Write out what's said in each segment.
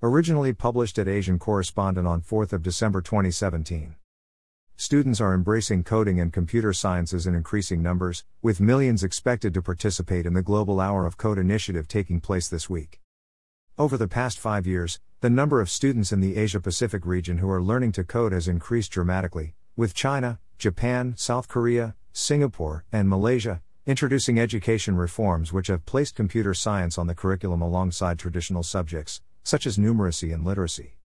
Originally published at Asian Correspondent on 4th of December 2017. Students are embracing coding and computer sciences in increasing numbers, with millions expected to participate in the Global Hour of Code initiative taking place this week. Over the past five years, the number of students in the Asia Pacific region who are learning to code has increased dramatically, with China, Japan, South Korea, Singapore, and Malaysia introducing education reforms which have placed computer science on the curriculum alongside traditional subjects, such as numeracy and literacy.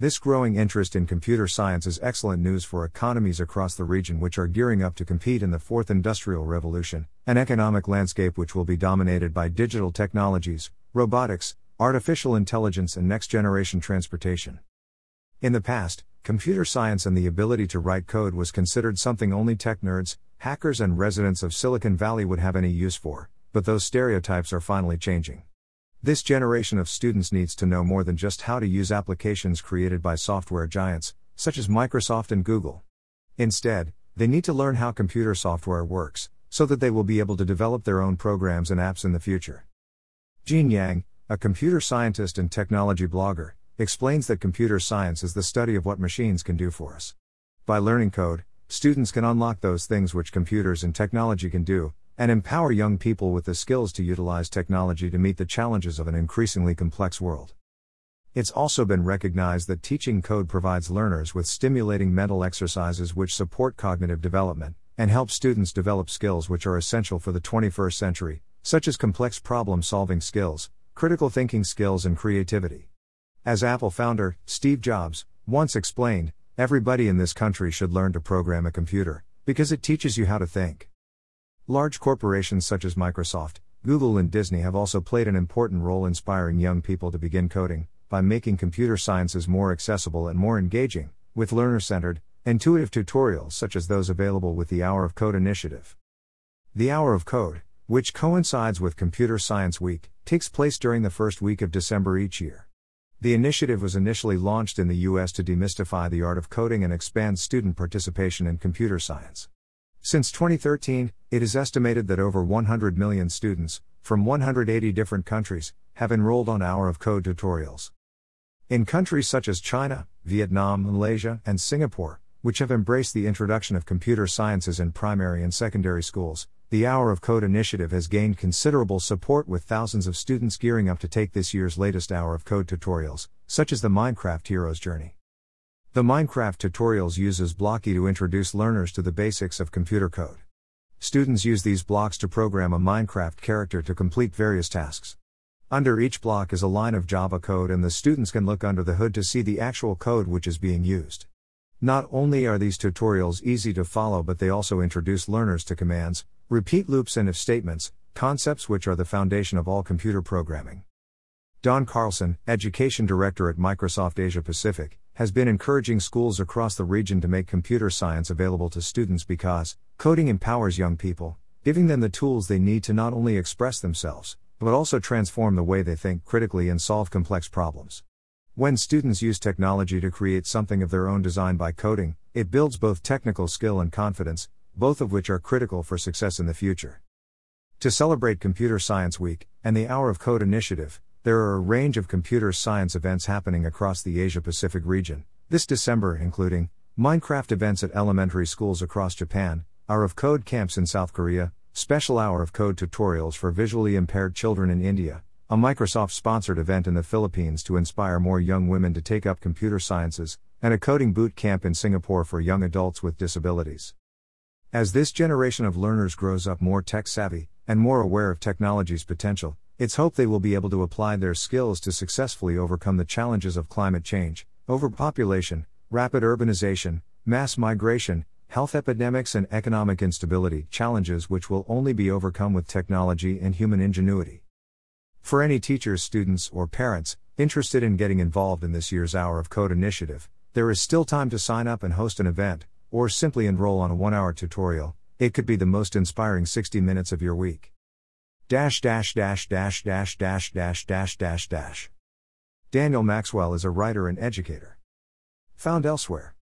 This growing interest in computer science is excellent news for economies across the region which are gearing up to compete in the fourth industrial revolution, an economic landscape which will be dominated by digital technologies, robotics, artificial intelligence, and next generation transportation. In the past, computer science and the ability to write code was considered something only tech nerds, hackers, and residents of Silicon Valley would have any use for, but those stereotypes are finally changing. This generation of students needs to know more than just how to use applications created by software giants, such as Microsoft and Google. Instead, they need to learn how computer software works, so that they will be able to develop their own programs and apps in the future. Jean Yang, a computer scientist and technology blogger, explains that computer science is the study of what machines can do for us. By learning code, students can unlock those things which computers and technology can do, and empower young people with the skills to utilize technology to meet the challenges of an increasingly complex world. It's also been recognized that teaching code provides learners with stimulating mental exercises which support cognitive development and help students develop skills which are essential for the 21st century, such as complex problem solving skills, critical thinking skills, and creativity. As Apple founder, Steve Jobs, once explained, everybody in this country should learn to program a computer, because it teaches you how to think. Large corporations such as Microsoft, Google, and Disney have also played an important role inspiring young people to begin coding, by making computer sciences more accessible and more engaging, with learner centered, intuitive tutorials such as those available with the Hour of Code initiative. The Hour of Code, which coincides with Computer Science Week, takes place during the first week of December each year. The initiative was initially launched in the US to demystify the art of coding and expand student participation in computer science. Since 2013, it is estimated that over 100 million students, from 180 different countries, have enrolled on Hour of Code tutorials. In countries such as China, Vietnam, Malaysia, and Singapore, which have embraced the introduction of computer sciences in primary and secondary schools, the Hour of Code initiative has gained considerable support with thousands of students gearing up to take this year's latest Hour of Code tutorials, such as the Minecraft Hero's Journey. The Minecraft tutorials uses Blockly to introduce learners to the basics of computer code. Students use these blocks to program a Minecraft character to complete various tasks. Under each block is a line of Java code, and the students can look under the hood to see the actual code which is being used. Not only are these tutorials easy to follow, but they also introduce learners to commands, repeat loops, and if statements, concepts which are the foundation of all computer programming. Don Carlson, Education Director at Microsoft Asia Pacific, has been encouraging schools across the region to make computer science available to students because coding empowers young people, giving them the tools they need to not only express themselves, but also transform the way they think critically and solve complex problems. When students use technology to create something of their own design by coding, it builds both technical skill and confidence, both of which are critical for success in the future. To celebrate Computer Science Week and the Hour of Code initiative, there are a range of computer science events happening across the Asia Pacific region, this December, including Minecraft events at elementary schools across Japan, Hour of Code camps in South Korea, special Hour of Code tutorials for visually impaired children in India, a Microsoft sponsored event in the Philippines to inspire more young women to take up computer sciences, and a coding boot camp in Singapore for young adults with disabilities. As this generation of learners grows up more tech savvy and more aware of technology's potential, it's hoped they will be able to apply their skills to successfully overcome the challenges of climate change, overpopulation, rapid urbanization, mass migration, health epidemics, and economic instability, challenges which will only be overcome with technology and human ingenuity. For any teachers, students, or parents interested in getting involved in this year's Hour of Code initiative, there is still time to sign up and host an event, or simply enroll on a one hour tutorial. It could be the most inspiring 60 minutes of your week. Dash dash dash dash dash dash dash dash dash dash. Daniel Maxwell is a writer and educator. Found elsewhere.